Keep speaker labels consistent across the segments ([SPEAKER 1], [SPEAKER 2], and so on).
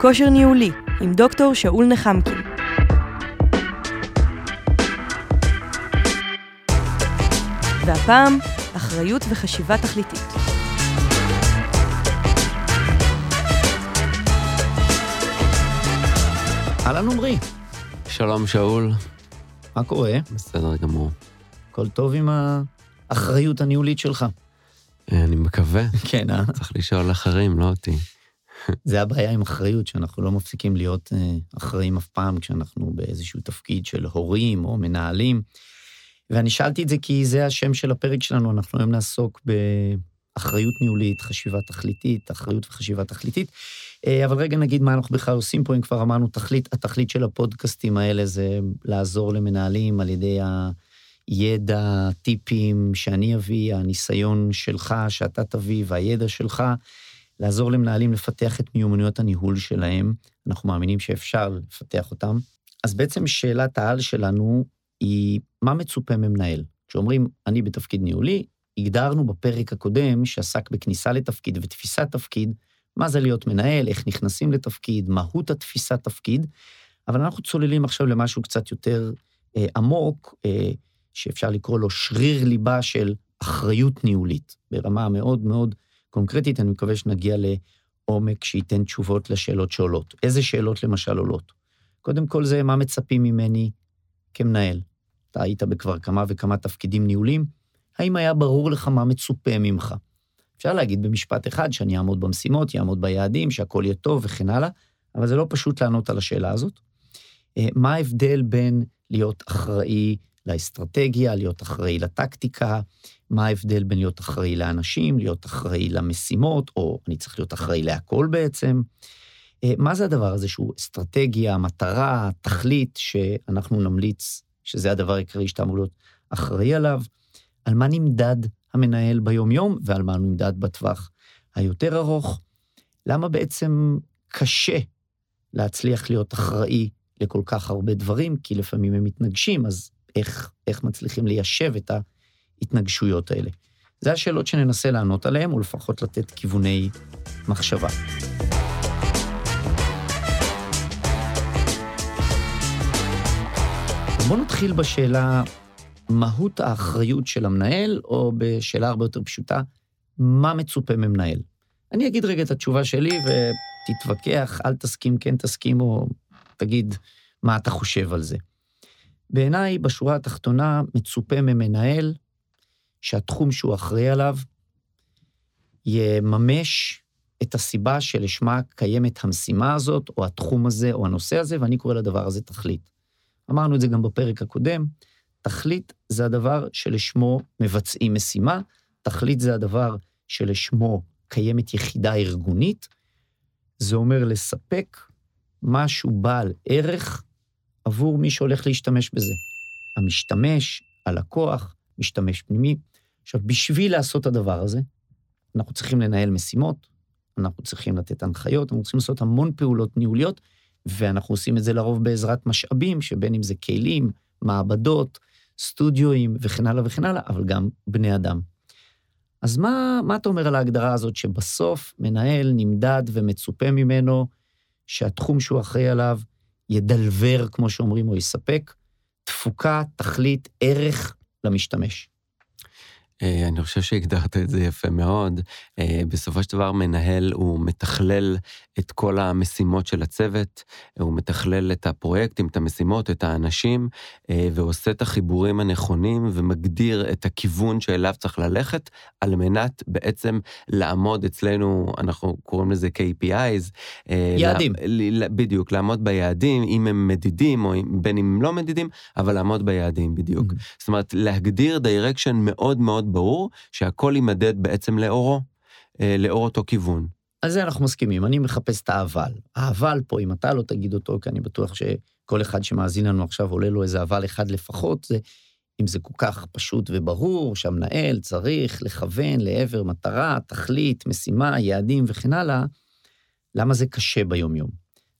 [SPEAKER 1] כושר ניהולי עם דוקטור שאול נחמקין. והפעם, אחריות וחשיבה תכליתית.
[SPEAKER 2] אהלן עמרי,
[SPEAKER 3] שלום שאול,
[SPEAKER 2] מה קורה?
[SPEAKER 3] בסדר גמור.
[SPEAKER 2] הכל טוב עם האחריות הניהולית שלך.
[SPEAKER 3] אה, אני מקווה.
[SPEAKER 2] כן, אה?
[SPEAKER 3] צריך לשאול אחרים, לא אותי.
[SPEAKER 2] זה הבעיה עם אחריות, שאנחנו לא מפסיקים להיות אה, אחראים אף פעם כשאנחנו באיזשהו תפקיד של הורים או מנהלים. ואני שאלתי את זה כי זה השם של הפרק שלנו, אנחנו היום נעסוק באחריות ניהולית, חשיבה תכליתית, אחריות וחשיבה תכליתית. אה, אבל רגע נגיד מה אנחנו בכלל עושים פה, אם כבר אמרנו תכלית, התכלית של הפודקאסטים האלה זה לעזור למנהלים על ידי הידע, טיפים שאני אביא, הניסיון שלך, שאתה תביא, והידע שלך, לעזור למנהלים לפתח את מיומנויות הניהול שלהם. אנחנו מאמינים שאפשר לפתח אותם. אז בעצם שאלת העל שלנו היא, מה מצופה ממנהל? כשאומרים, אני בתפקיד ניהולי, הגדרנו בפרק הקודם, שעסק בכניסה לתפקיד ותפיסת תפקיד, מה זה להיות מנהל, איך נכנסים לתפקיד, מהות התפיסת תפקיד, אבל אנחנו צוללים עכשיו למשהו קצת יותר אה, עמוק, אה, שאפשר לקרוא לו שריר ליבה של אחריות ניהולית, ברמה מאוד מאוד קונקרטית, אני מקווה שנגיע לעומק שייתן תשובות לשאלות שעולות. איזה שאלות למשל עולות? קודם כל זה מה מצפים ממני כמנהל. אתה היית בכבר כמה וכמה תפקידים ניהולים, האם היה ברור לך מה מצופה ממך? אפשר להגיד במשפט אחד שאני אעמוד במשימות, יעמוד ביעדים, שהכול יהיה טוב וכן הלאה, אבל זה לא פשוט לענות על השאלה הזאת. אה, מה ההבדל בין להיות אחראי לאסטרטגיה, להיות אחראי לטקטיקה, מה ההבדל בין להיות אחראי לאנשים, להיות אחראי למשימות, או אני צריך להיות אחראי להכל בעצם. אה, מה זה הדבר הזה שהוא אסטרטגיה, מטרה, תכלית, שאנחנו נמליץ שזה הדבר העיקרי שאתה אמור להיות אחראי עליו? על מה נמדד המנהל ביומיום ועל מה נמדד בטווח היותר ארוך? למה בעצם קשה להצליח להיות אחראי לכל כך הרבה דברים? כי לפעמים הם מתנגשים, אז איך, איך מצליחים ליישב את ההתנגשויות האלה? זה השאלות שננסה לענות עליהן, או לפחות לתת כיווני מחשבה. בואו נתחיל בשאלה, מהות האחריות של המנהל, או בשאלה הרבה יותר פשוטה, מה מצופה ממנהל? אני אגיד רגע את התשובה שלי ותתווכח, אל תסכים, כן תסכים, או תגיד מה אתה חושב על זה. בעיניי, בשורה התחתונה, מצופה ממנהל שהתחום שהוא אחראי עליו יממש את הסיבה שלשמה קיימת המשימה הזאת, או התחום הזה, או הנושא הזה, ואני קורא לדבר הזה תכלית. אמרנו את זה גם בפרק הקודם, תכלית זה הדבר שלשמו מבצעים משימה, תכלית זה הדבר שלשמו קיימת יחידה ארגונית, זה אומר לספק משהו בעל ערך עבור מי שהולך להשתמש בזה. המשתמש, הלקוח, משתמש פנימי. עכשיו, בשביל לעשות את הדבר הזה, אנחנו צריכים לנהל משימות, אנחנו צריכים לתת הנחיות, אנחנו צריכים לעשות המון פעולות ניהוליות, ואנחנו עושים את זה לרוב בעזרת משאבים, שבין אם זה כלים, מעבדות, סטודיואים וכן הלאה וכן הלאה, אבל גם בני אדם. אז מה, מה אתה אומר על ההגדרה הזאת שבסוף מנהל נמדד ומצופה ממנו שהתחום שהוא אחראי עליו ידלבר, כמו שאומרים, או יספק תפוקה, תכלית, ערך למשתמש?
[SPEAKER 3] אה, אני חושב שהגדרת את זה יפה מאוד. אה, בסופו של דבר, מנהל הוא מתכלל את כל המשימות של הצוות, הוא מתכלל את הפרויקטים, את המשימות, את האנשים, אה, ועושה את החיבורים הנכונים ומגדיר את הכיוון שאליו צריך ללכת, על מנת בעצם לעמוד אצלנו, אנחנו קוראים לזה KPIs.
[SPEAKER 2] יעדים.
[SPEAKER 3] בדיוק, לעמוד ביעדים, אם הם מדידים או בין אם הם לא מדידים, אבל לעמוד ביעדים בדיוק. Mm-hmm. זאת אומרת, להגדיר direction מאוד מאוד ברור שהכל יימדד בעצם לאורו, אה, לאור אותו כיוון.
[SPEAKER 2] על זה אנחנו מסכימים, אני מחפש את האבל. האבל פה, אם אתה לא תגיד אותו, כי אני בטוח שכל אחד שמאזין לנו עכשיו עולה לו איזה אבל אחד לפחות, זה אם זה כל כך פשוט וברור, שהמנהל צריך לכוון לעבר מטרה, תכלית, משימה, יעדים וכן הלאה, למה זה קשה ביומיום?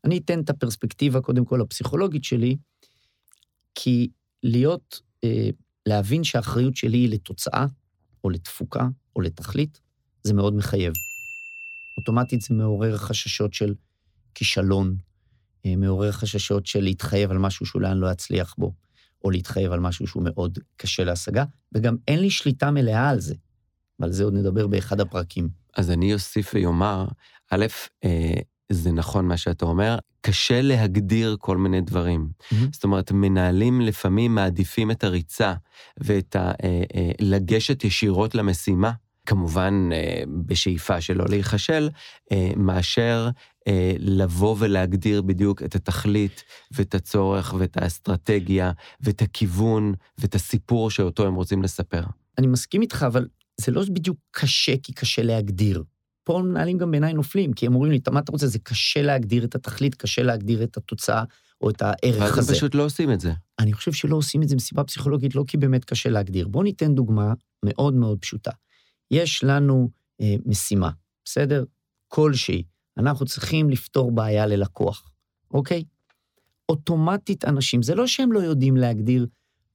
[SPEAKER 2] אני אתן את הפרספקטיבה, קודם כל, הפסיכולוגית שלי, כי להיות, אה, להבין שהאחריות שלי היא לתוצאה, או לתפוקה, או לתכלית, זה מאוד מחייב. אוטומטית זה מעורר חששות של כישלון, אה, מעורר חששות של להתחייב על משהו שאולי אני לא אצליח בו, או להתחייב על משהו שהוא מאוד קשה להשגה, וגם אין לי שליטה מלאה על זה. ועל זה עוד נדבר באחד הפרקים.
[SPEAKER 3] אז אני אוסיף ויאמר, א', אה, זה נכון מה שאתה אומר, קשה להגדיר כל מיני דברים. Mm-hmm. זאת אומרת, מנהלים לפעמים מעדיפים את הריצה ואת ה... אה, אה, לגשת ישירות למשימה, כמובן אה, בשאיפה שלא להיכשל, אה, מאשר אה, לבוא ולהגדיר בדיוק את התכלית ואת הצורך ואת האסטרטגיה ואת הכיוון ואת הסיפור שאותו הם רוצים לספר.
[SPEAKER 2] אני מסכים איתך, אבל זה לא בדיוק קשה כי קשה להגדיר. פה מנהלים גם בעיניי נופלים, כי הם אומרים לי, מה אתה רוצה? זה קשה להגדיר את התכלית, קשה להגדיר את התוצאה או את הערך הזה.
[SPEAKER 3] ואז הם פשוט לא עושים את זה.
[SPEAKER 2] אני חושב שלא עושים את זה מסיבה פסיכולוגית, לא כי באמת קשה להגדיר. בואו ניתן דוגמה מאוד מאוד פשוטה. יש לנו אה, משימה, בסדר? כלשהי. אנחנו צריכים לפתור בעיה ללקוח, אוקיי? אוטומטית אנשים, זה לא שהם לא יודעים להגדיר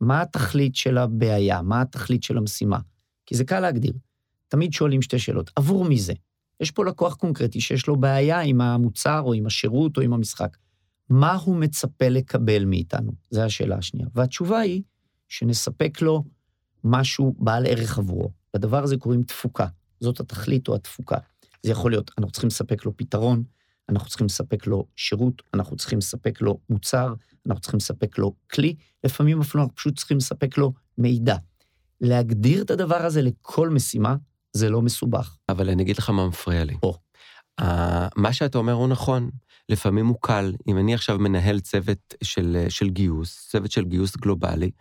[SPEAKER 2] מה התכלית של הבעיה, מה התכלית של המשימה, כי זה קל להגדיר. תמיד שואלים שתי שאלות, עבור מי זה? יש פה לקוח קונקרטי שיש לו בעיה עם המוצר או עם השירות או עם המשחק. מה הוא מצפה לקבל מאיתנו? זו השאלה השנייה. והתשובה היא שנספק לו משהו בעל ערך עבורו. לדבר הזה קוראים תפוקה. זאת התכלית או התפוקה. זה יכול להיות, אנחנו צריכים לספק לו פתרון, אנחנו צריכים לספק לו שירות, אנחנו צריכים לספק לו מוצר, אנחנו צריכים לספק לו כלי, לפעמים אפילו אנחנו פשוט צריכים לספק לו מידע. להגדיר את הדבר הזה לכל משימה, זה לא מסובך.
[SPEAKER 3] אבל אני אגיד לך מה מפריע לי.
[SPEAKER 2] או.
[SPEAKER 3] Uh, מה שאתה אומר הוא נכון, לפעמים הוא קל. אם אני עכשיו מנהל צוות של, של גיוס, צוות של גיוס גלובלי,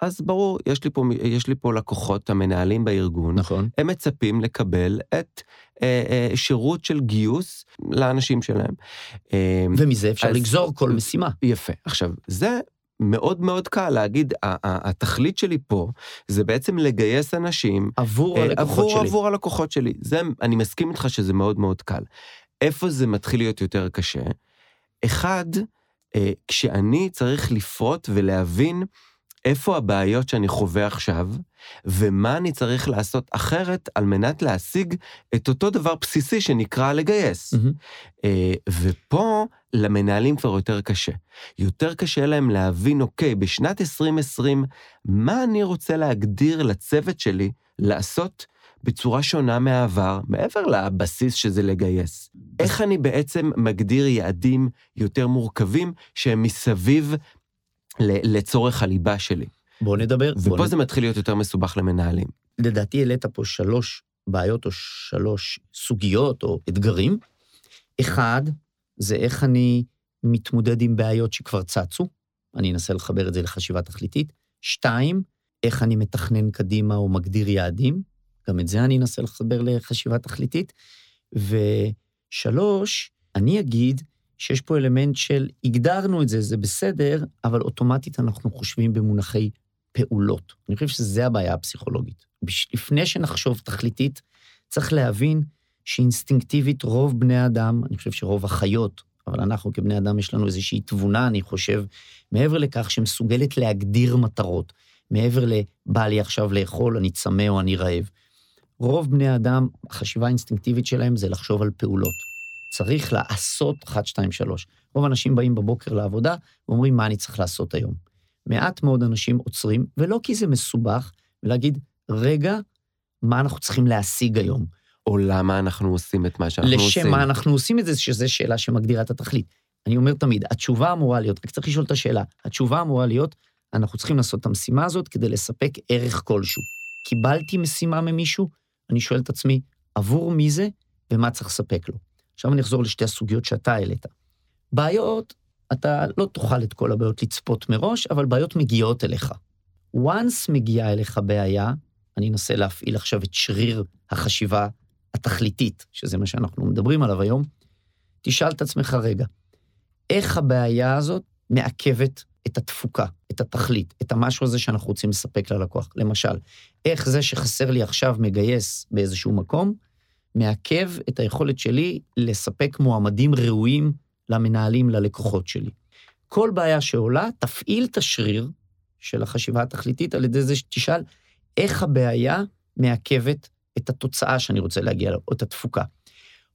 [SPEAKER 3] אז ברור, יש לי, פה, יש לי פה לקוחות, המנהלים בארגון,
[SPEAKER 2] נכון.
[SPEAKER 3] הם מצפים לקבל את אה, אה, שירות של גיוס לאנשים שלהם.
[SPEAKER 2] אה, ומזה אפשר אז, לגזור כל משימה.
[SPEAKER 3] יפה. עכשיו, זה מאוד מאוד קל להגיד, התכלית שלי פה זה בעצם לגייס אנשים
[SPEAKER 2] עבור הלקוחות
[SPEAKER 3] עבור,
[SPEAKER 2] שלי.
[SPEAKER 3] עבור הלקוחות שלי. זה, אני מסכים איתך שזה מאוד מאוד קל. איפה זה מתחיל להיות יותר קשה? אחד, כשאני צריך לפרוט ולהבין איפה הבעיות שאני חווה עכשיו, ומה אני צריך לעשות אחרת על מנת להשיג את אותו דבר בסיסי שנקרא לגייס. Mm-hmm. ופה למנהלים כבר יותר קשה. יותר קשה להם להבין, אוקיי, בשנת 2020, מה אני רוצה להגדיר לצוות שלי לעשות בצורה שונה מהעבר, מעבר לבסיס שזה לגייס. איך אני בעצם מגדיר יעדים יותר מורכבים שהם מסביב לצורך הליבה שלי.
[SPEAKER 2] בוא נדבר.
[SPEAKER 3] ופה
[SPEAKER 2] בוא
[SPEAKER 3] זה נ... מתחיל להיות יותר מסובך למנהלים.
[SPEAKER 2] לדעתי העלית פה שלוש בעיות או שלוש סוגיות או אתגרים. אחד, זה איך אני מתמודד עם בעיות שכבר צצו, אני אנסה לחבר את זה לחשיבה תכליתית. שתיים, איך אני מתכנן קדימה או מגדיר יעדים, גם את זה אני אנסה לחבר לחשיבה תכליתית. ושלוש, אני אגיד שיש פה אלמנט של הגדרנו את זה, זה בסדר, אבל אוטומטית אנחנו חושבים במונחי פעולות. אני חושב שזה הבעיה הפסיכולוגית. לפני שנחשוב תכליתית, צריך להבין שאינסטינקטיבית רוב בני האדם, אני חושב שרוב החיות, אבל אנחנו כבני אדם יש לנו איזושהי תבונה, אני חושב, מעבר לכך שמסוגלת להגדיר מטרות, מעבר לבא לי עכשיו לאכול, אני צמא או אני רעב. רוב בני האדם, החשיבה האינסטינקטיבית שלהם זה לחשוב על פעולות. צריך לעשות 1, 2, 3. רוב האנשים באים בבוקר לעבודה ואומרים, מה אני צריך לעשות היום? מעט מאוד אנשים עוצרים, ולא כי זה מסובך, ולהגיד, רגע, מה אנחנו צריכים להשיג היום?
[SPEAKER 3] או למה אנחנו עושים את מה שאנחנו
[SPEAKER 2] לשם
[SPEAKER 3] עושים.
[SPEAKER 2] לשם מה אנחנו עושים את זה, שזו שאלה שמגדירה את התכלית. אני אומר תמיד, התשובה אמורה להיות, רק צריך לשאול את השאלה, התשובה אמורה להיות, אנחנו צריכים לעשות את המשימה הזאת כדי לספק ערך כלשהו. קיבלתי משימה ממישהו, אני שואל את עצמי, עבור מי זה ומה צריך לספק לו. עכשיו אני אחזור לשתי הסוגיות שאתה העלית. בעיות, אתה לא תוכל את כל הבעיות לצפות מראש, אבל בעיות מגיעות אליך. once מגיעה אליך בעיה, אני אנסה להפעיל עכשיו את שריר החשיבה התכליתית, שזה מה שאנחנו מדברים עליו היום, תשאל את עצמך רגע, איך הבעיה הזאת מעכבת את התפוקה, את התכלית, את המשהו הזה שאנחנו רוצים לספק ללקוח? למשל, איך זה שחסר לי עכשיו מגייס באיזשהו מקום, מעכב את היכולת שלי לספק מועמדים ראויים למנהלים, ללקוחות שלי. כל בעיה שעולה, תפעיל את השריר של החשיבה התכליתית על ידי זה שתשאל איך הבעיה מעכבת את התוצאה שאני רוצה להגיע לה, או את התפוקה.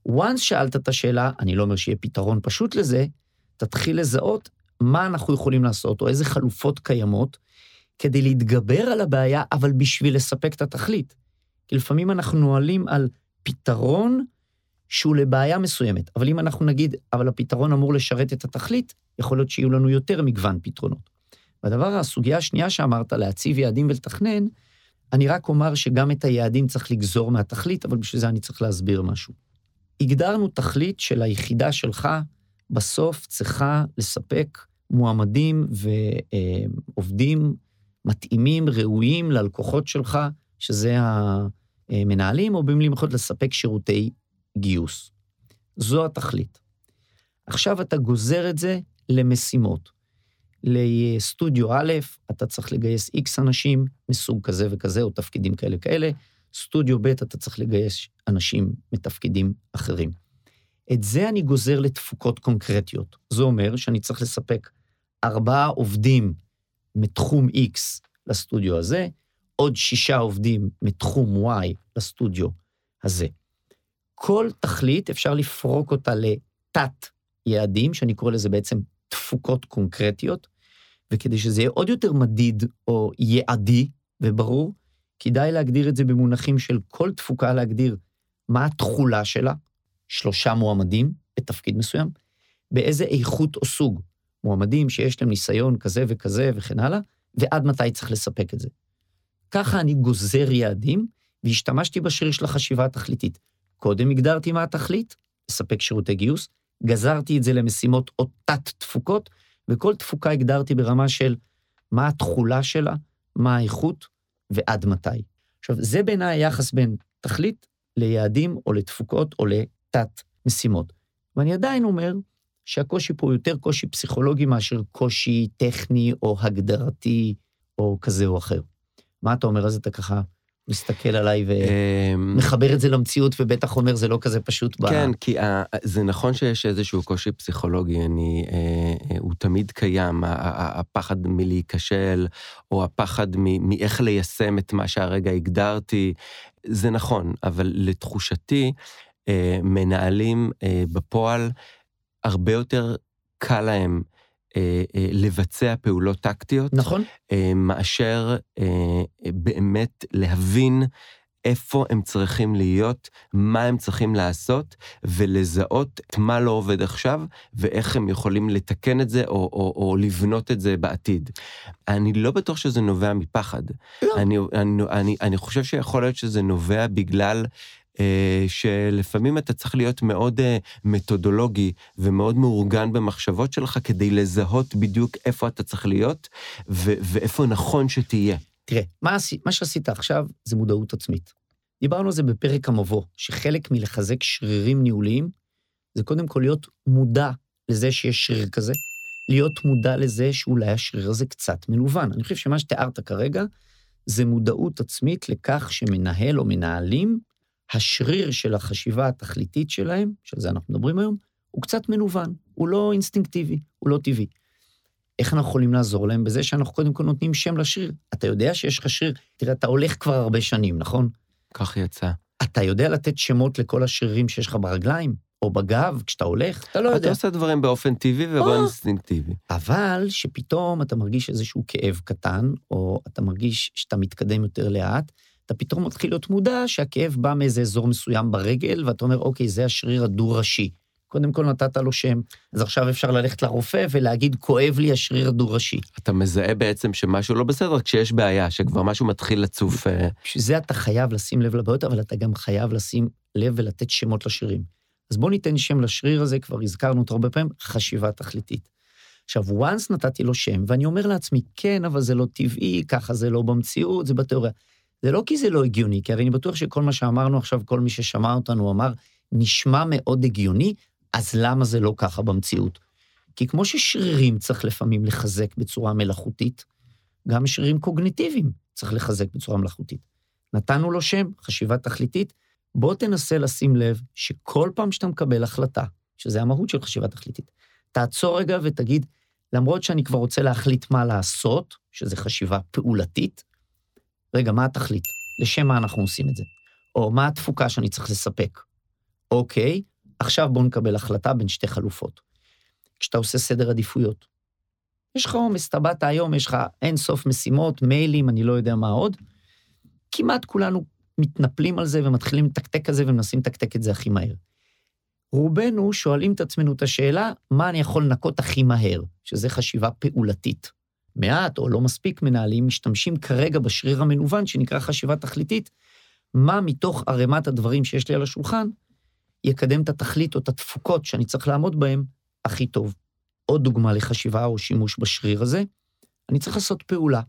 [SPEAKER 2] once שאלת את השאלה, אני לא אומר שיהיה פתרון פשוט לזה, תתחיל לזהות מה אנחנו יכולים לעשות, או איזה חלופות קיימות, כדי להתגבר על הבעיה, אבל בשביל לספק את התכלית. כי לפעמים אנחנו נועלים על פתרון שהוא לבעיה מסוימת, אבל אם אנחנו נגיד, אבל הפתרון אמור לשרת את התכלית, יכול להיות שיהיו לנו יותר מגוון פתרונות. והדבר, הסוגיה השנייה שאמרת, להציב יעדים ולתכנן, אני רק אומר שגם את היעדים צריך לגזור מהתכלית, אבל בשביל זה אני צריך להסביר משהו. הגדרנו תכלית של היחידה שלך, בסוף צריכה לספק מועמדים ועובדים מתאימים, ראויים ללקוחות שלך, שזה המנהלים, או במילים אחרות לספק שירותי גיוס. זו התכלית. עכשיו אתה גוזר את זה למשימות. לסטודיו א', אתה צריך לגייס איקס אנשים מסוג כזה וכזה, או תפקידים כאלה כאלה. סטודיו ב', אתה צריך לגייס אנשים מתפקידים אחרים. את זה אני גוזר לתפוקות קונקרטיות. זה אומר שאני צריך לספק ארבעה עובדים מתחום X לסטודיו הזה, עוד שישה עובדים מתחום Y לסטודיו הזה. כל תכלית אפשר לפרוק אותה לתת יעדים, שאני קורא לזה בעצם תפוקות קונקרטיות, וכדי שזה יהיה עוד יותר מדיד או יעדי וברור, כדאי להגדיר את זה במונחים של כל תפוקה להגדיר מה התכולה שלה, שלושה מועמדים בתפקיד מסוים, באיזה איכות או סוג. מועמדים שיש להם ניסיון כזה וכזה וכן הלאה, ועד מתי צריך לספק את זה. ככה אני גוזר יעדים, והשתמשתי בשריר של החשיבה התכליתית. קודם הגדרתי מה התכלית, לספק שירותי גיוס, גזרתי את זה למשימות או תת-תפוקות, וכל תפוקה הגדרתי ברמה של מה התכולה שלה, מה האיכות ועד מתי. עכשיו, זה בעיניי היחס בין תכלית ליעדים או לתפוקות או לתת-משימות. ואני עדיין אומר שהקושי פה הוא יותר קושי פסיכולוגי מאשר קושי טכני או הגדרתי או כזה או אחר. מה אתה אומר? אז אתה ככה מסתכל עליי ומחבר את זה למציאות, ובטח אומר, זה לא כזה פשוט.
[SPEAKER 3] כן, כי זה נכון שיש איזשהו קושי פסיכולוגי, אני, אה, הוא תמיד קיים, הפחד מלהיכשל, או הפחד מאיך ליישם את מה שהרגע הגדרתי, זה נכון, אבל לתחושתי, אה, מנהלים אה, בפועל, הרבה יותר קל להם אה, אה, לבצע פעולות טקטיות.
[SPEAKER 2] נכון.
[SPEAKER 3] אה, מאשר באמת להבין איפה הם צריכים להיות, מה הם צריכים לעשות, ולזהות את מה לא עובד עכשיו, ואיך הם יכולים לתקן את זה, או, או, או לבנות את זה בעתיד. אני לא בטוח שזה נובע מפחד. לא. אני, אני, אני, אני חושב שיכול להיות שזה נובע בגלל אה, שלפעמים אתה צריך להיות מאוד אה, מתודולוגי ומאוד מאורגן במחשבות שלך כדי לזהות בדיוק איפה אתה צריך להיות ו- ואיפה נכון שתהיה.
[SPEAKER 2] תראה, מה, מה שעשית עכשיו זה מודעות עצמית. דיברנו על זה בפרק המבוא, שחלק מלחזק שרירים ניהוליים זה קודם כל להיות מודע לזה שיש שריר כזה, להיות מודע לזה שאולי השריר הזה קצת מנוון. אני חושב שמה שתיארת כרגע זה מודעות עצמית לכך שמנהל או מנהלים השריר של החשיבה התכליתית שלהם, שעל זה אנחנו מדברים היום, הוא קצת מנוון, הוא לא אינסטינקטיבי, הוא לא טבעי. איך אנחנו יכולים לעזור להם? בזה שאנחנו קודם כל נותנים שם לשריר. אתה יודע שיש לך שריר, תראה, אתה הולך כבר הרבה שנים, נכון?
[SPEAKER 3] כך יצא.
[SPEAKER 2] אתה יודע לתת שמות לכל השרירים שיש לך ברגליים, או בגב, כשאתה הולך? אתה לא יודע.
[SPEAKER 3] אתה עושה דברים באופן טבעי ובאינסטינקטיבי.
[SPEAKER 2] אבל שפתאום אתה מרגיש איזשהו כאב קטן, או אתה מרגיש שאתה מתקדם יותר לאט, אתה פתאום מתחיל להיות מודע שהכאב בא מאיזה אזור מסוים ברגל, ואתה אומר, אוקיי, זה השריר הדו-ראשי. קודם כל נתת לו שם, אז עכשיו אפשר ללכת לרופא ולהגיד, כואב לי השריר הדו-ראשי.
[SPEAKER 3] אתה מזהה בעצם שמשהו לא בסדר כשיש בעיה, שכבר משהו מתחיל לצוף. אה,
[SPEAKER 2] בשביל זה אתה חייב לשים לב לבעיות, אבל אתה גם חייב לשים לב ולתת שמות לשרירים. אז בוא ניתן שם לשריר הזה, כבר הזכרנו אותו הרבה פעמים, חשיבה תכליתית. עכשיו, once נתתי לו שם, ואני אומר לעצמי, כן, אבל זה לא טבעי, ככה זה לא במציאות, זה בתיאוריה. זה לא כי זה לא הגיוני, כי הרי אני בטוח שכל מה שאמרנו עכשיו, כל מי ששמע אותנו אמר, נשמע מאוד הגיוני, אז למה זה לא ככה במציאות? כי כמו ששרירים צריך לפעמים לחזק בצורה מלאכותית, גם שרירים קוגניטיביים צריך לחזק בצורה מלאכותית. נתנו לו שם, חשיבה תכליתית, בוא תנסה לשים לב שכל פעם שאתה מקבל החלטה, שזה המהות של חשיבה תכליתית, תעצור רגע ותגיד, למרות שאני כבר רוצה להחליט מה לעשות, שזה חשיבה פעולתית, רגע, מה התכלית? לשם מה אנחנו עושים את זה? או מה התפוקה שאני צריך לספק? אוקיי, עכשיו בואו נקבל החלטה בין שתי חלופות. כשאתה עושה סדר עדיפויות. יש לך עומס, אתה באת היום, יש לך אין סוף משימות, מיילים, אני לא יודע מה עוד. כמעט כולנו מתנפלים על זה ומתחילים לתקתק על זה ומנסים לתקתק את זה הכי מהר. רובנו שואלים את עצמנו את השאלה, מה אני יכול לנקות הכי מהר, שזה חשיבה פעולתית. מעט או לא מספיק מנהלים משתמשים כרגע בשריר המנוון שנקרא חשיבה תכליתית, מה מתוך ערימת הדברים שיש לי על השולחן יקדם את התכלית או את התפוקות שאני צריך לעמוד בהן הכי טוב. עוד דוגמה לחשיבה או שימוש בשריר הזה, אני צריך לעשות פעולה.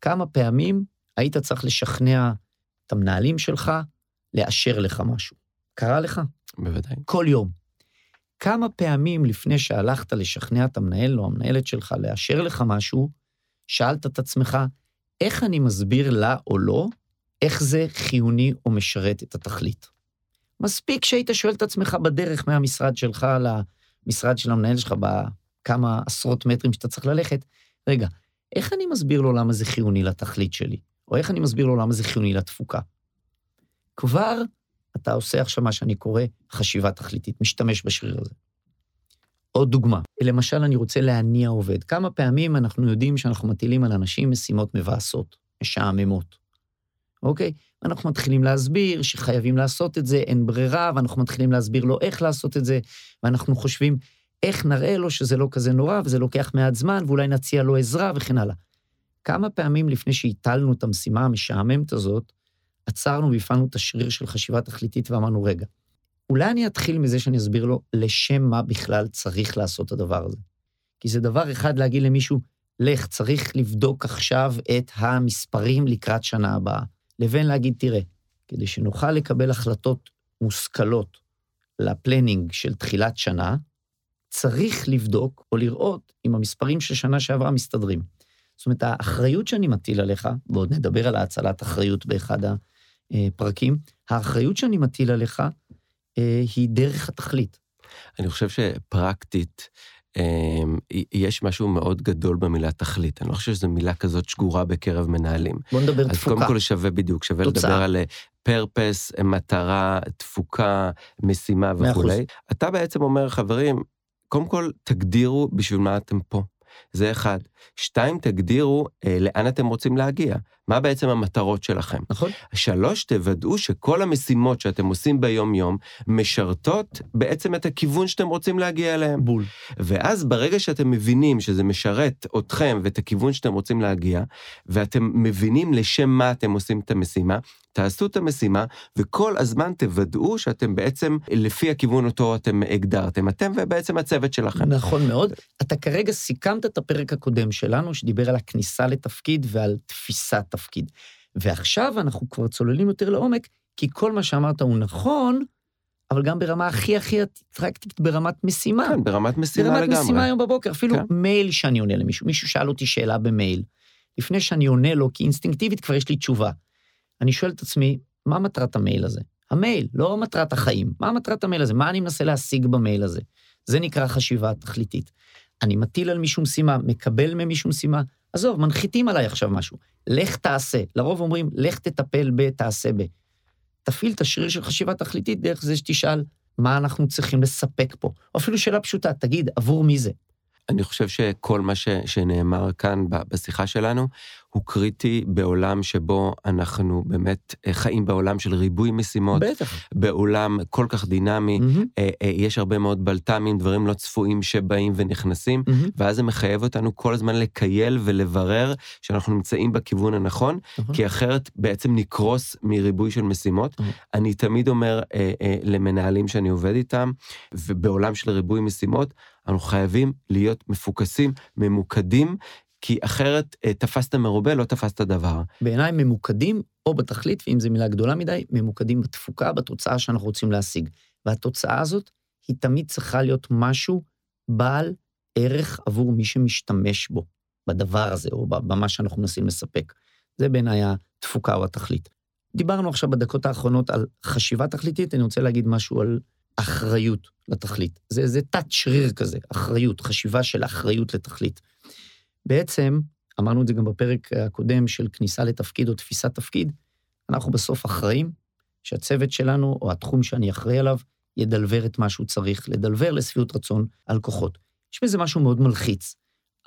[SPEAKER 2] כמה פעמים היית צריך לשכנע את המנהלים שלך לאשר לך משהו? קרה לך?
[SPEAKER 3] בוודאי.
[SPEAKER 2] כל יום. כמה פעמים לפני שהלכת לשכנע את המנהל או המנהלת שלך לאשר לך משהו, שאלת את עצמך, איך אני מסביר לה או לא, איך זה חיוני או משרת את התכלית? מספיק שהיית שואל את עצמך בדרך מהמשרד שלך למשרד של המנהל שלך בכמה עשרות מטרים שאתה צריך ללכת, רגע, איך אני מסביר לו למה זה חיוני לתכלית שלי? או איך אני מסביר לו למה זה חיוני לתפוקה? כבר אתה עושה עכשיו מה שאני קורא חשיבה תכליתית, משתמש בשריר הזה. עוד דוגמה, למשל, אני רוצה להניע עובד. כמה פעמים אנחנו יודעים שאנחנו מטילים על אנשים משימות מבאסות, משעממות, אוקיי? אנחנו מתחילים להסביר שחייבים לעשות את זה, אין ברירה, ואנחנו מתחילים להסביר לו איך לעשות את זה, ואנחנו חושבים איך נראה לו שזה לא כזה נורא, וזה לוקח מעט זמן, ואולי נציע לו עזרה וכן הלאה. כמה פעמים לפני שהטלנו את המשימה המשעממת הזאת, עצרנו והפעלנו את השריר של חשיבה תכליתית ואמרנו, רגע, אולי אני אתחיל מזה שאני אסביר לו לשם מה בכלל צריך לעשות את הדבר הזה. כי זה דבר אחד להגיד למישהו, לך, צריך לבדוק עכשיו את המספרים לקראת שנה הבאה, לבין להגיד, תראה, כדי שנוכל לקבל החלטות מושכלות לפלנינג של תחילת שנה, צריך לבדוק או לראות אם המספרים של שנה שעברה מסתדרים. זאת אומרת, האחריות שאני מטיל עליך, ועוד נדבר על האצלת אחריות באחד הפרקים, האחריות שאני מטיל עליך היא דרך התכלית.
[SPEAKER 3] אני חושב שפרקטית, אמ, יש משהו מאוד גדול במילה תכלית. אני לא חושב שזו מילה כזאת שגורה בקרב מנהלים.
[SPEAKER 2] בוא נדבר
[SPEAKER 3] אז
[SPEAKER 2] תפוקה.
[SPEAKER 3] קודם כל שווה בדיוק, שווה
[SPEAKER 2] תוצאה.
[SPEAKER 3] לדבר על פרפס, מטרה, תפוקה, משימה. וכולי. אתה בעצם אומר, חברים, קודם כל תגדירו בשביל מה אתם פה. זה אחד. שתיים, תגדירו אה, לאן אתם רוצים להגיע. מה בעצם המטרות שלכם.
[SPEAKER 2] נכון?
[SPEAKER 3] שלוש, תוודאו שכל המשימות שאתם עושים ביום-יום משרתות בעצם את הכיוון שאתם רוצים להגיע אליהם.
[SPEAKER 2] בול.
[SPEAKER 3] ואז ברגע שאתם מבינים שזה משרת אתכם ואת הכיוון שאתם רוצים להגיע, ואתם מבינים לשם מה אתם עושים את המשימה, תעשו את המשימה, וכל הזמן תוודאו שאתם בעצם לפי הכיוון אותו אתם הגדרתם, אתם ובעצם הצוות שלכם.
[SPEAKER 2] נכון מאוד. אתה כרגע סיכמת את הפרק הקודם שלנו, שדיבר על הכניסה לתפקיד ועל תפיסת תפקיד. ועכשיו אנחנו כבר צוללים יותר לעומק, כי כל מה שאמרת הוא נכון, אבל גם ברמה הכי הכי אטרקטיבית, ברמת משימה.
[SPEAKER 3] כן, ברמת משימה
[SPEAKER 2] ברמת
[SPEAKER 3] לגמרי.
[SPEAKER 2] משימה היום בבוקר, אפילו
[SPEAKER 3] כן.
[SPEAKER 2] מייל שאני עונה למישהו. מישהו שאל אותי שאלה במייל. לפני שאני עונה לו, כי אינסטינקטיבית כבר יש לי תשובה. אני שואל את עצמי, מה מטרת המייל הזה? המייל, לא מטרת החיים. מה מטרת המייל הזה? מה אני מנסה להשיג במייל הזה? זה נקרא חשיבה תכליתית. אני מטיל על מישהו משימה, מקבל ממישהו משימה, עזוב, מנחיתים עליי עכשיו משהו. לך תעשה. לרוב אומרים, לך תטפל ב, תעשה ב. תפעיל את השריר של חשיבה תכליתית דרך זה שתשאל מה אנחנו צריכים לספק פה. או אפילו שאלה פשוטה, תגיד, עבור מי זה?
[SPEAKER 3] אני חושב שכל מה ש, שנאמר כאן בשיחה שלנו הוא קריטי בעולם שבו אנחנו באמת אה, חיים בעולם של ריבוי משימות,
[SPEAKER 2] בטח.
[SPEAKER 3] בעולם כל כך דינמי, אה, יש הרבה מאוד בלת"מים, דברים לא צפויים שבאים ונכנסים,
[SPEAKER 2] מהמם.
[SPEAKER 3] ואז זה מחייב אותנו כל הזמן לקייל ולברר שאנחנו נמצאים בכיוון הנכון,
[SPEAKER 2] נכון.
[SPEAKER 3] כי אחרת בעצם נקרוס מריבוי של משימות.
[SPEAKER 2] נכון.
[SPEAKER 3] אני תמיד אומר אה, אה, למנהלים שאני עובד איתם, ובעולם של ריבוי משימות, אנחנו חייבים להיות מפוקסים, ממוקדים, כי אחרת אה, תפסת מרובה, לא תפסת דבר.
[SPEAKER 2] בעיניי ממוקדים, או בתכלית, ואם זו מילה גדולה מדי, ממוקדים בתפוקה, בתוצאה שאנחנו רוצים להשיג. והתוצאה הזאת, היא תמיד צריכה להיות משהו בעל ערך עבור מי שמשתמש בו, בדבר הזה, או במה שאנחנו מנסים לספק. זה בעיניי התפוקה או התכלית. דיברנו עכשיו בדקות האחרונות על חשיבה תכליתית, אני רוצה להגיד משהו על אחריות לתכלית. זה, זה תת שריר כזה, אחריות, חשיבה של אחריות לתכלית. בעצם, אמרנו את זה גם בפרק הקודם של כניסה לתפקיד או תפיסת תפקיד, אנחנו בסוף אחראים שהצוות שלנו, או התחום שאני אחראי עליו, ידלבר את מה שהוא צריך לדלבר לשביעות רצון הלקוחות. יש בזה משהו מאוד מלחיץ.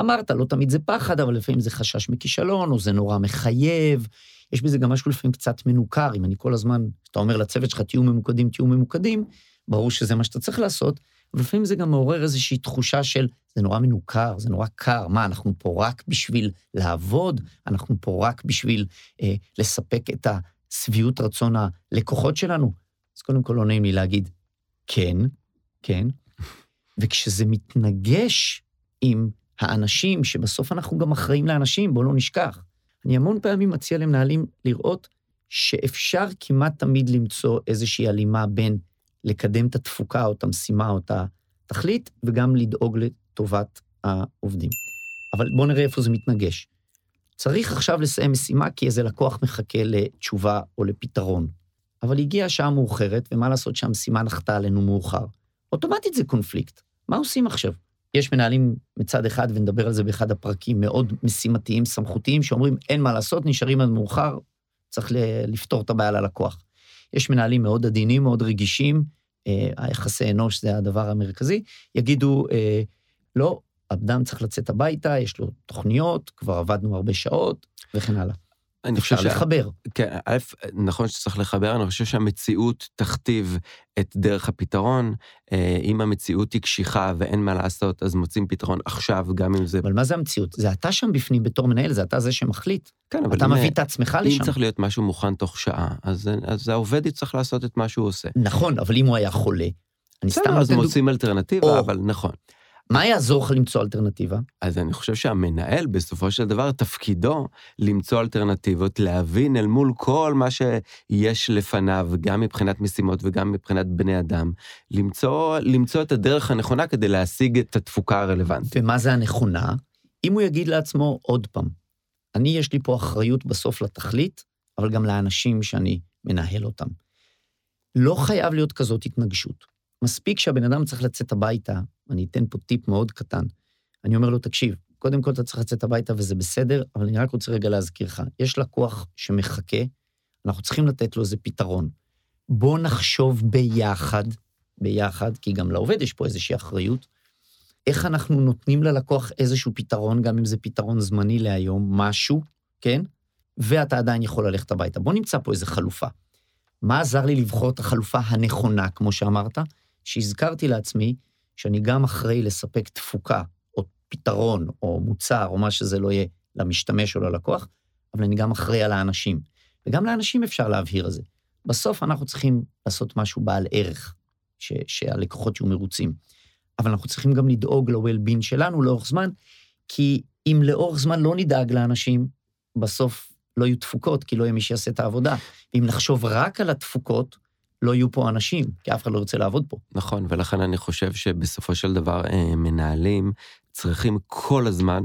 [SPEAKER 2] אמרת, לא תמיד זה פחד, אבל לפעמים זה חשש מכישלון, או זה נורא מחייב. יש בזה גם משהו לפעמים קצת מנוכר, אם אני כל הזמן, אתה אומר לצוות שלך, תהיו ממוקדים, תהיו ממוקדים, ברור שזה מה שאתה צריך לעשות, אבל לפעמים זה גם מעורר איזושהי תחושה של, זה נורא מנוכר, זה נורא קר, מה, אנחנו פה רק בשביל לעבוד? אנחנו פה רק בשביל אה, לספק את השביעות רצון הלקוחות שלנו? אז קודם כל לא נעים לי להגיד, כן, כן, וכשזה מתנגש עם האנשים, שבסוף אנחנו גם אחראים לאנשים, בואו לא נשכח. אני המון פעמים מציע למנהלים לראות שאפשר כמעט תמיד למצוא איזושהי הלימה בין לקדם את התפוקה או את המשימה או את התכלית, וגם לדאוג לטובת העובדים. אבל בואו נראה איפה זה מתנגש. צריך עכשיו לסיים משימה כי איזה לקוח מחכה לתשובה או לפתרון. אבל הגיעה שעה מאוחרת, ומה לעשות שהמשימה נחתה עלינו מאוחר. אוטומטית זה קונפליקט. מה עושים עכשיו? יש מנהלים מצד אחד, ונדבר על זה באחד הפרקים, מאוד משימתיים, סמכותיים, שאומרים, אין מה לעשות, נשארים עד מאוחר, צריך לפתור את הבעיה ללקוח. יש מנהלים מאוד עדינים, מאוד רגישים, אה, היחסי אנוש זה הדבר המרכזי, יגידו, אה, לא, אדם צריך לצאת הביתה, יש לו תוכניות, כבר עבדנו הרבה שעות, וכן הלאה. אני חושב אפשר לחבר.
[SPEAKER 3] כן, א', נכון שצריך לחבר, אני חושב שהמציאות תכתיב את דרך הפתרון. אה, אם המציאות היא קשיחה ואין מה לעשות, אז מוצאים פתרון עכשיו, גם אם זה...
[SPEAKER 2] אבל מה זה המציאות? זה אתה שם בפנים בתור מנהל, זה אתה זה שמחליט. כן, אבל... אתה מביא את עצמך לשם.
[SPEAKER 3] אם צריך להיות משהו מוכן תוך שעה, אז, אז העובד יצטרך לעשות את מה שהוא עושה.
[SPEAKER 2] נכון, אבל אם הוא היה חולה,
[SPEAKER 3] אני סתם... אז מוצאים אלטרנטיבה. אבל נכון.
[SPEAKER 2] מה יעזור לך למצוא אלטרנטיבה?
[SPEAKER 3] אז אני חושב שהמנהל, בסופו של דבר, תפקידו למצוא אלטרנטיבות, להבין אל מול כל מה שיש לפניו, גם מבחינת משימות וגם מבחינת בני אדם, למצוא, למצוא את הדרך הנכונה כדי להשיג את התפוקה הרלוונטית.
[SPEAKER 2] ומה זה הנכונה? אם הוא יגיד לעצמו, עוד פעם, אני, יש לי פה אחריות בסוף לתכלית, אבל גם לאנשים שאני מנהל אותם. לא חייב להיות כזאת התנגשות. מספיק שהבן אדם צריך לצאת הביתה, אני אתן פה טיפ מאוד קטן. אני אומר לו, תקשיב, קודם כל אתה צריך לצאת הביתה וזה בסדר, אבל אני רק רוצה רגע להזכיר לך, יש לקוח שמחכה, אנחנו צריכים לתת לו איזה פתרון. בוא נחשוב ביחד, ביחד, כי גם לעובד יש פה איזושהי אחריות, איך אנחנו נותנים ללקוח איזשהו פתרון, גם אם זה פתרון זמני להיום, משהו, כן? ואתה עדיין יכול ללכת הביתה. בוא נמצא פה איזה חלופה. מה עזר לי לבחור את החלופה הנכונה, כמו שאמרת? שהזכרתי לעצמי שאני גם אחראי לספק תפוקה, או פתרון, או מוצר, או מה שזה לא יהיה, למשתמש או ללקוח, אבל אני גם אחראי על האנשים. וגם לאנשים אפשר להבהיר את זה. בסוף אנחנו צריכים לעשות משהו בעל ערך, ש- שהלקוחות יהיו מרוצים. אבל אנחנו צריכים גם לדאוג ל-well-being שלנו לאורך זמן, כי אם לאורך זמן לא נדאג לאנשים, בסוף לא יהיו תפוקות, כי לא יהיה מי שיעשה את העבודה. ואם נחשוב רק על התפוקות, לא יהיו פה אנשים, כי אף אחד לא ירצה לעבוד פה.
[SPEAKER 3] נכון, ולכן אני חושב שבסופו של דבר אה, מנהלים צריכים כל הזמן,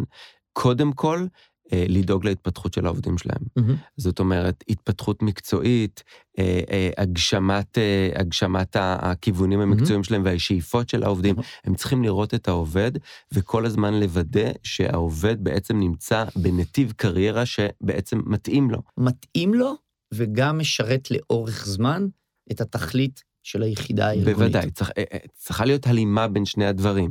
[SPEAKER 3] קודם כל, אה, לדאוג להתפתחות של העובדים שלהם. Mm-hmm. זאת אומרת, התפתחות מקצועית, אה, הגשמת, הגשמת הכיוונים המקצועיים mm-hmm. שלהם והשאיפות של העובדים, mm-hmm. הם צריכים לראות את העובד וכל הזמן לוודא שהעובד בעצם נמצא בנתיב קריירה שבעצם מתאים לו.
[SPEAKER 2] מתאים לו וגם משרת לאורך זמן. את התכלית של היחידה הארגונית.
[SPEAKER 3] בוודאי, אה, אה, צריכה להיות הלימה בין שני הדברים.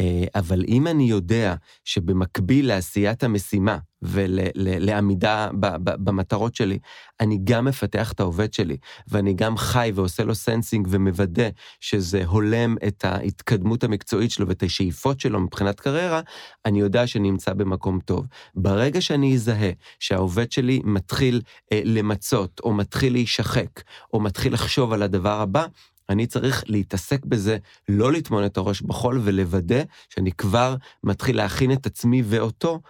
[SPEAKER 3] אה, אבל אם אני יודע שבמקביל לעשיית המשימה ולעמידה במטרות שלי, אני גם מפתח את העובד שלי, ואני גם חי ועושה לו sensing ומוודא שזה הולם את ההתקדמות המקצועית שלו ואת השאיפות שלו מבחינת קריירה, אני יודע שאני נמצא במקום טוב. ברגע שאני אזהה שהעובד שלי מתחיל אה, למצות, או מתחיל להישחק, או מתחיל לחשוב על הדבר הבא, אני צריך להתעסק בזה, לא לטמון את הראש בחול ולוודא שאני כבר מתחיל להכין את עצמי ואותו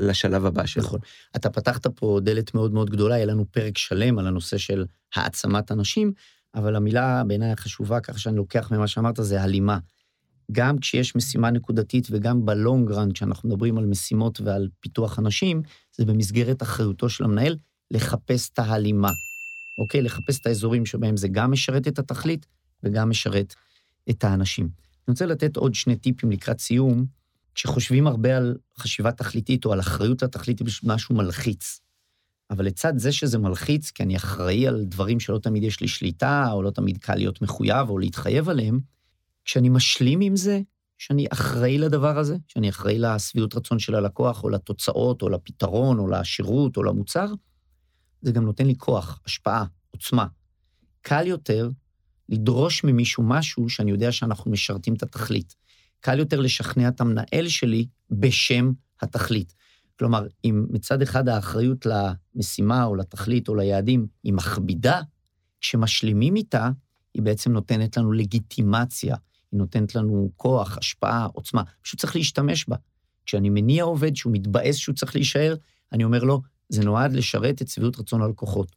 [SPEAKER 3] לשלב הבא שלו. נכון.
[SPEAKER 2] אתה פתחת פה דלת מאוד מאוד גדולה, היה לנו פרק שלם על הנושא של העצמת אנשים, אבל המילה בעיניי החשובה, ככה שאני לוקח ממה שאמרת, זה הלימה. גם כשיש משימה נקודתית וגם בלונג רן, כשאנחנו מדברים על משימות ועל פיתוח אנשים, זה במסגרת אחריותו של המנהל לחפש את ההלימה. אוקיי? לחפש את האזורים שבהם זה גם משרת את התכלית וגם משרת את האנשים. אני רוצה לתת עוד שני טיפים לקראת סיום. כשחושבים הרבה על חשיבה תכליתית או על אחריות התכלית, יש משהו מלחיץ. אבל לצד זה שזה מלחיץ, כי אני אחראי על דברים שלא תמיד יש לי שליטה, או לא תמיד קל להיות מחויב או להתחייב עליהם, כשאני משלים עם זה, שאני אחראי לדבר הזה, שאני אחראי לשביעות רצון של הלקוח, או לתוצאות, או לפתרון, או לשירות, או למוצר, זה גם נותן לי כוח, השפעה, עוצמה. קל יותר לדרוש ממישהו משהו שאני יודע שאנחנו משרתים את התכלית. קל יותר לשכנע את המנהל שלי בשם התכלית. כלומר, אם מצד אחד האחריות למשימה או לתכלית או ליעדים היא מכבידה, כשמשלימים איתה, היא בעצם נותנת לנו לגיטימציה, היא נותנת לנו כוח, השפעה, עוצמה, פשוט צריך להשתמש בה. כשאני מניע עובד שהוא מתבאס שהוא צריך להישאר, אני אומר לו, זה נועד לשרת את שביעות רצון הלקוחות.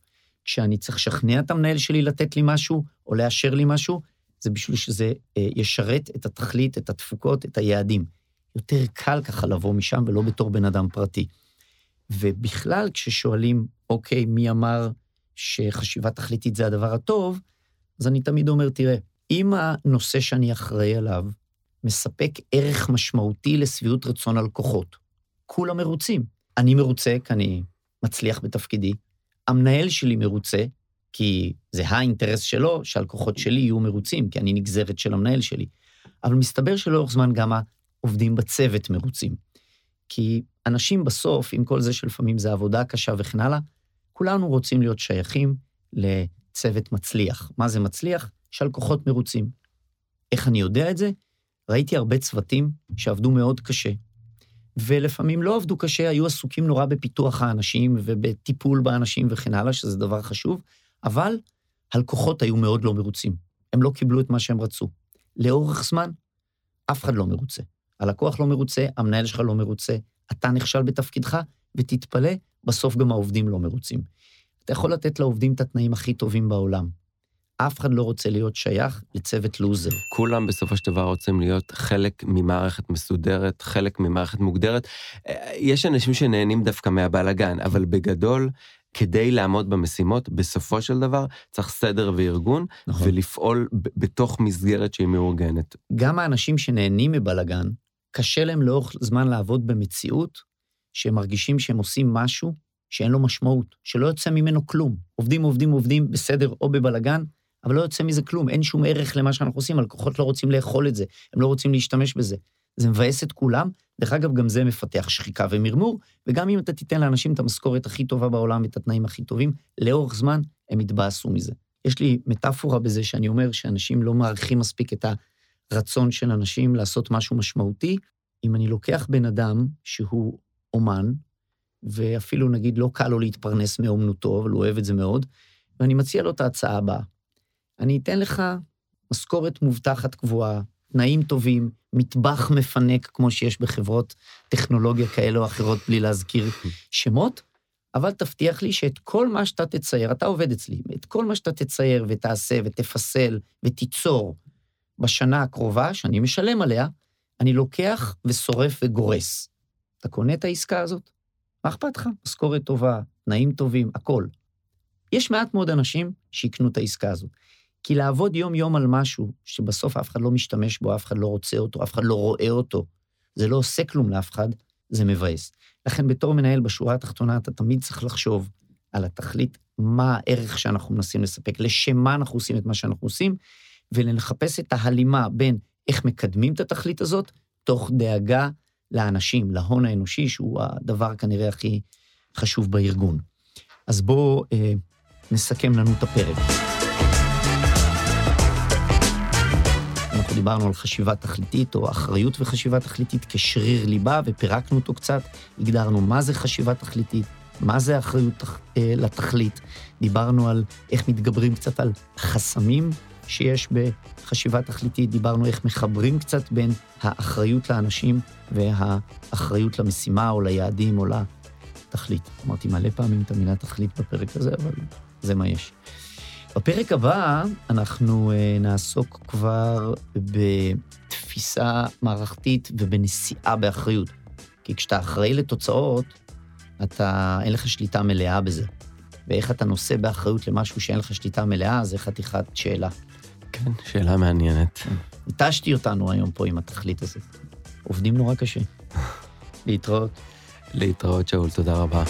[SPEAKER 2] כשאני צריך לשכנע את המנהל שלי לתת לי משהו, או לאשר לי משהו, זה בשביל שזה אה, ישרת את התכלית, את התפוקות, את היעדים. יותר קל ככה לבוא משם ולא בתור בן אדם פרטי. ובכלל, כששואלים, אוקיי, מי אמר שחשיבה תכליתית זה הדבר הטוב, אז אני תמיד אומר, תראה, אם הנושא שאני אחראי עליו מספק ערך משמעותי לשביעות רצון הלקוחות, כולם מרוצים. אני מרוצה כי אני מצליח בתפקידי, המנהל שלי מרוצה, כי זה האינטרס שלו שהלקוחות שלי יהיו מרוצים, כי אני נגזרת של המנהל שלי. אבל מסתבר שלאורך זמן גם העובדים בצוות מרוצים. כי אנשים בסוף, עם כל זה שלפעמים זה עבודה קשה וכן הלאה, כולנו רוצים להיות שייכים לצוות מצליח. מה זה מצליח? שהלקוחות מרוצים. איך אני יודע את זה? ראיתי הרבה צוותים שעבדו מאוד קשה, ולפעמים לא עבדו קשה, היו עסוקים נורא בפיתוח האנשים ובטיפול באנשים וכן הלאה, שזה דבר חשוב, אבל הלקוחות היו מאוד לא מרוצים. הם לא קיבלו את מה שהם רצו. לאורך זמן, אף אחד לא מרוצה. הלקוח לא מרוצה, המנהל שלך לא מרוצה, אתה נכשל בתפקידך, ותתפלא, בסוף גם העובדים לא מרוצים. אתה יכול לתת לעובדים את התנאים הכי טובים בעולם. אף אחד לא רוצה להיות שייך לצוות לוזר.
[SPEAKER 3] כולם בסופו של דבר רוצים להיות חלק ממערכת מסודרת, חלק ממערכת מוגדרת. יש אנשים שנהנים דווקא מהבלגן, אבל בגדול, כדי לעמוד במשימות, בסופו של דבר צריך סדר וארגון, נכון. ולפעול בתוך מסגרת שהיא מאורגנת.
[SPEAKER 2] גם האנשים שנהנים מבלגן, קשה להם לאורך זמן לעבוד במציאות שהם מרגישים שהם עושים משהו שאין לו משמעות, שלא יוצא ממנו כלום. עובדים, עובדים, עובדים, בסדר או בבלגן, אבל לא יוצא מזה כלום, אין שום ערך למה שאנחנו עושים, הלקוחות לא רוצים לאכול את זה, הם לא רוצים להשתמש בזה. זה מבאס את כולם. דרך אגב, גם זה מפתח שחיקה ומרמור, וגם אם אתה תיתן לאנשים את המשכורת הכי טובה בעולם ואת התנאים הכי טובים, לאורך זמן הם יתבאסו מזה. יש לי מטאפורה בזה שאני אומר שאנשים לא מעריכים מספיק את הרצון של אנשים לעשות משהו משמעותי. אם אני לוקח בן אדם שהוא אומן, ואפילו נגיד לא קל לו להתפרנס מאומנותו, אבל הוא אוהב את זה מאוד, ואני מציע לו את ההצעה הבאה. אני אתן לך משכורת מובטחת קבועה, תנאים טובים, מטבח מפנק כמו שיש בחברות טכנולוגיה כאלה או אחרות, בלי להזכיר שמות, אבל תבטיח לי שאת כל מה שאתה תצייר, אתה עובד אצלי, את כל מה שאתה תצייר ותעשה ותפסל ותיצור בשנה הקרובה, שאני משלם עליה, אני לוקח ושורף וגורס. אתה קונה את העסקה הזאת? מה אכפת לך? משכורת טובה, תנאים טובים, הכל. יש מעט מאוד אנשים שיקנו את העסקה הזאת. כי לעבוד יום-יום על משהו שבסוף אף אחד לא משתמש בו, אף אחד לא רוצה אותו, אף אחד לא רואה אותו, זה לא עושה כלום לאף אחד, זה מבאס. לכן בתור מנהל, בשורה התחתונה, אתה תמיד צריך לחשוב על התכלית, מה הערך שאנחנו מנסים לספק, לשם מה אנחנו עושים את מה שאנחנו עושים, ולחפש את ההלימה בין איך מקדמים את התכלית הזאת, תוך דאגה לאנשים, להון האנושי, שהוא הדבר כנראה הכי חשוב בארגון. אז בואו אה, נסכם לנו את הפרק. אנחנו דיברנו על חשיבה תכליתית, או אחריות וחשיבה תכליתית כשריר ליבה, ופירקנו אותו קצת, הגדרנו מה זה חשיבה תכליתית, מה זה אחריות אה, לתכלית, דיברנו על איך מתגברים קצת על חסמים שיש בחשיבה תכליתית, דיברנו איך מחברים קצת בין האחריות לאנשים והאחריות למשימה או ליעדים או לתכלית. אמרתי מלא פעמים את המילה תכלית בפרק הזה, אבל זה מה יש. בפרק הבא אנחנו uh, נעסוק כבר בתפיסה מערכתית ובנשיאה באחריות. כי כשאתה אחראי לתוצאות, אתה, אין לך שליטה מלאה בזה. ואיך אתה נושא באחריות למשהו שאין לך שליטה מלאה, זה חתיכת שאלה.
[SPEAKER 3] כן, שאלה מעניינת.
[SPEAKER 2] התשתי אותנו היום פה עם התכלית הזאת. עובדים נורא קשה. להתראות.
[SPEAKER 3] להתראות, שאול, תודה רבה.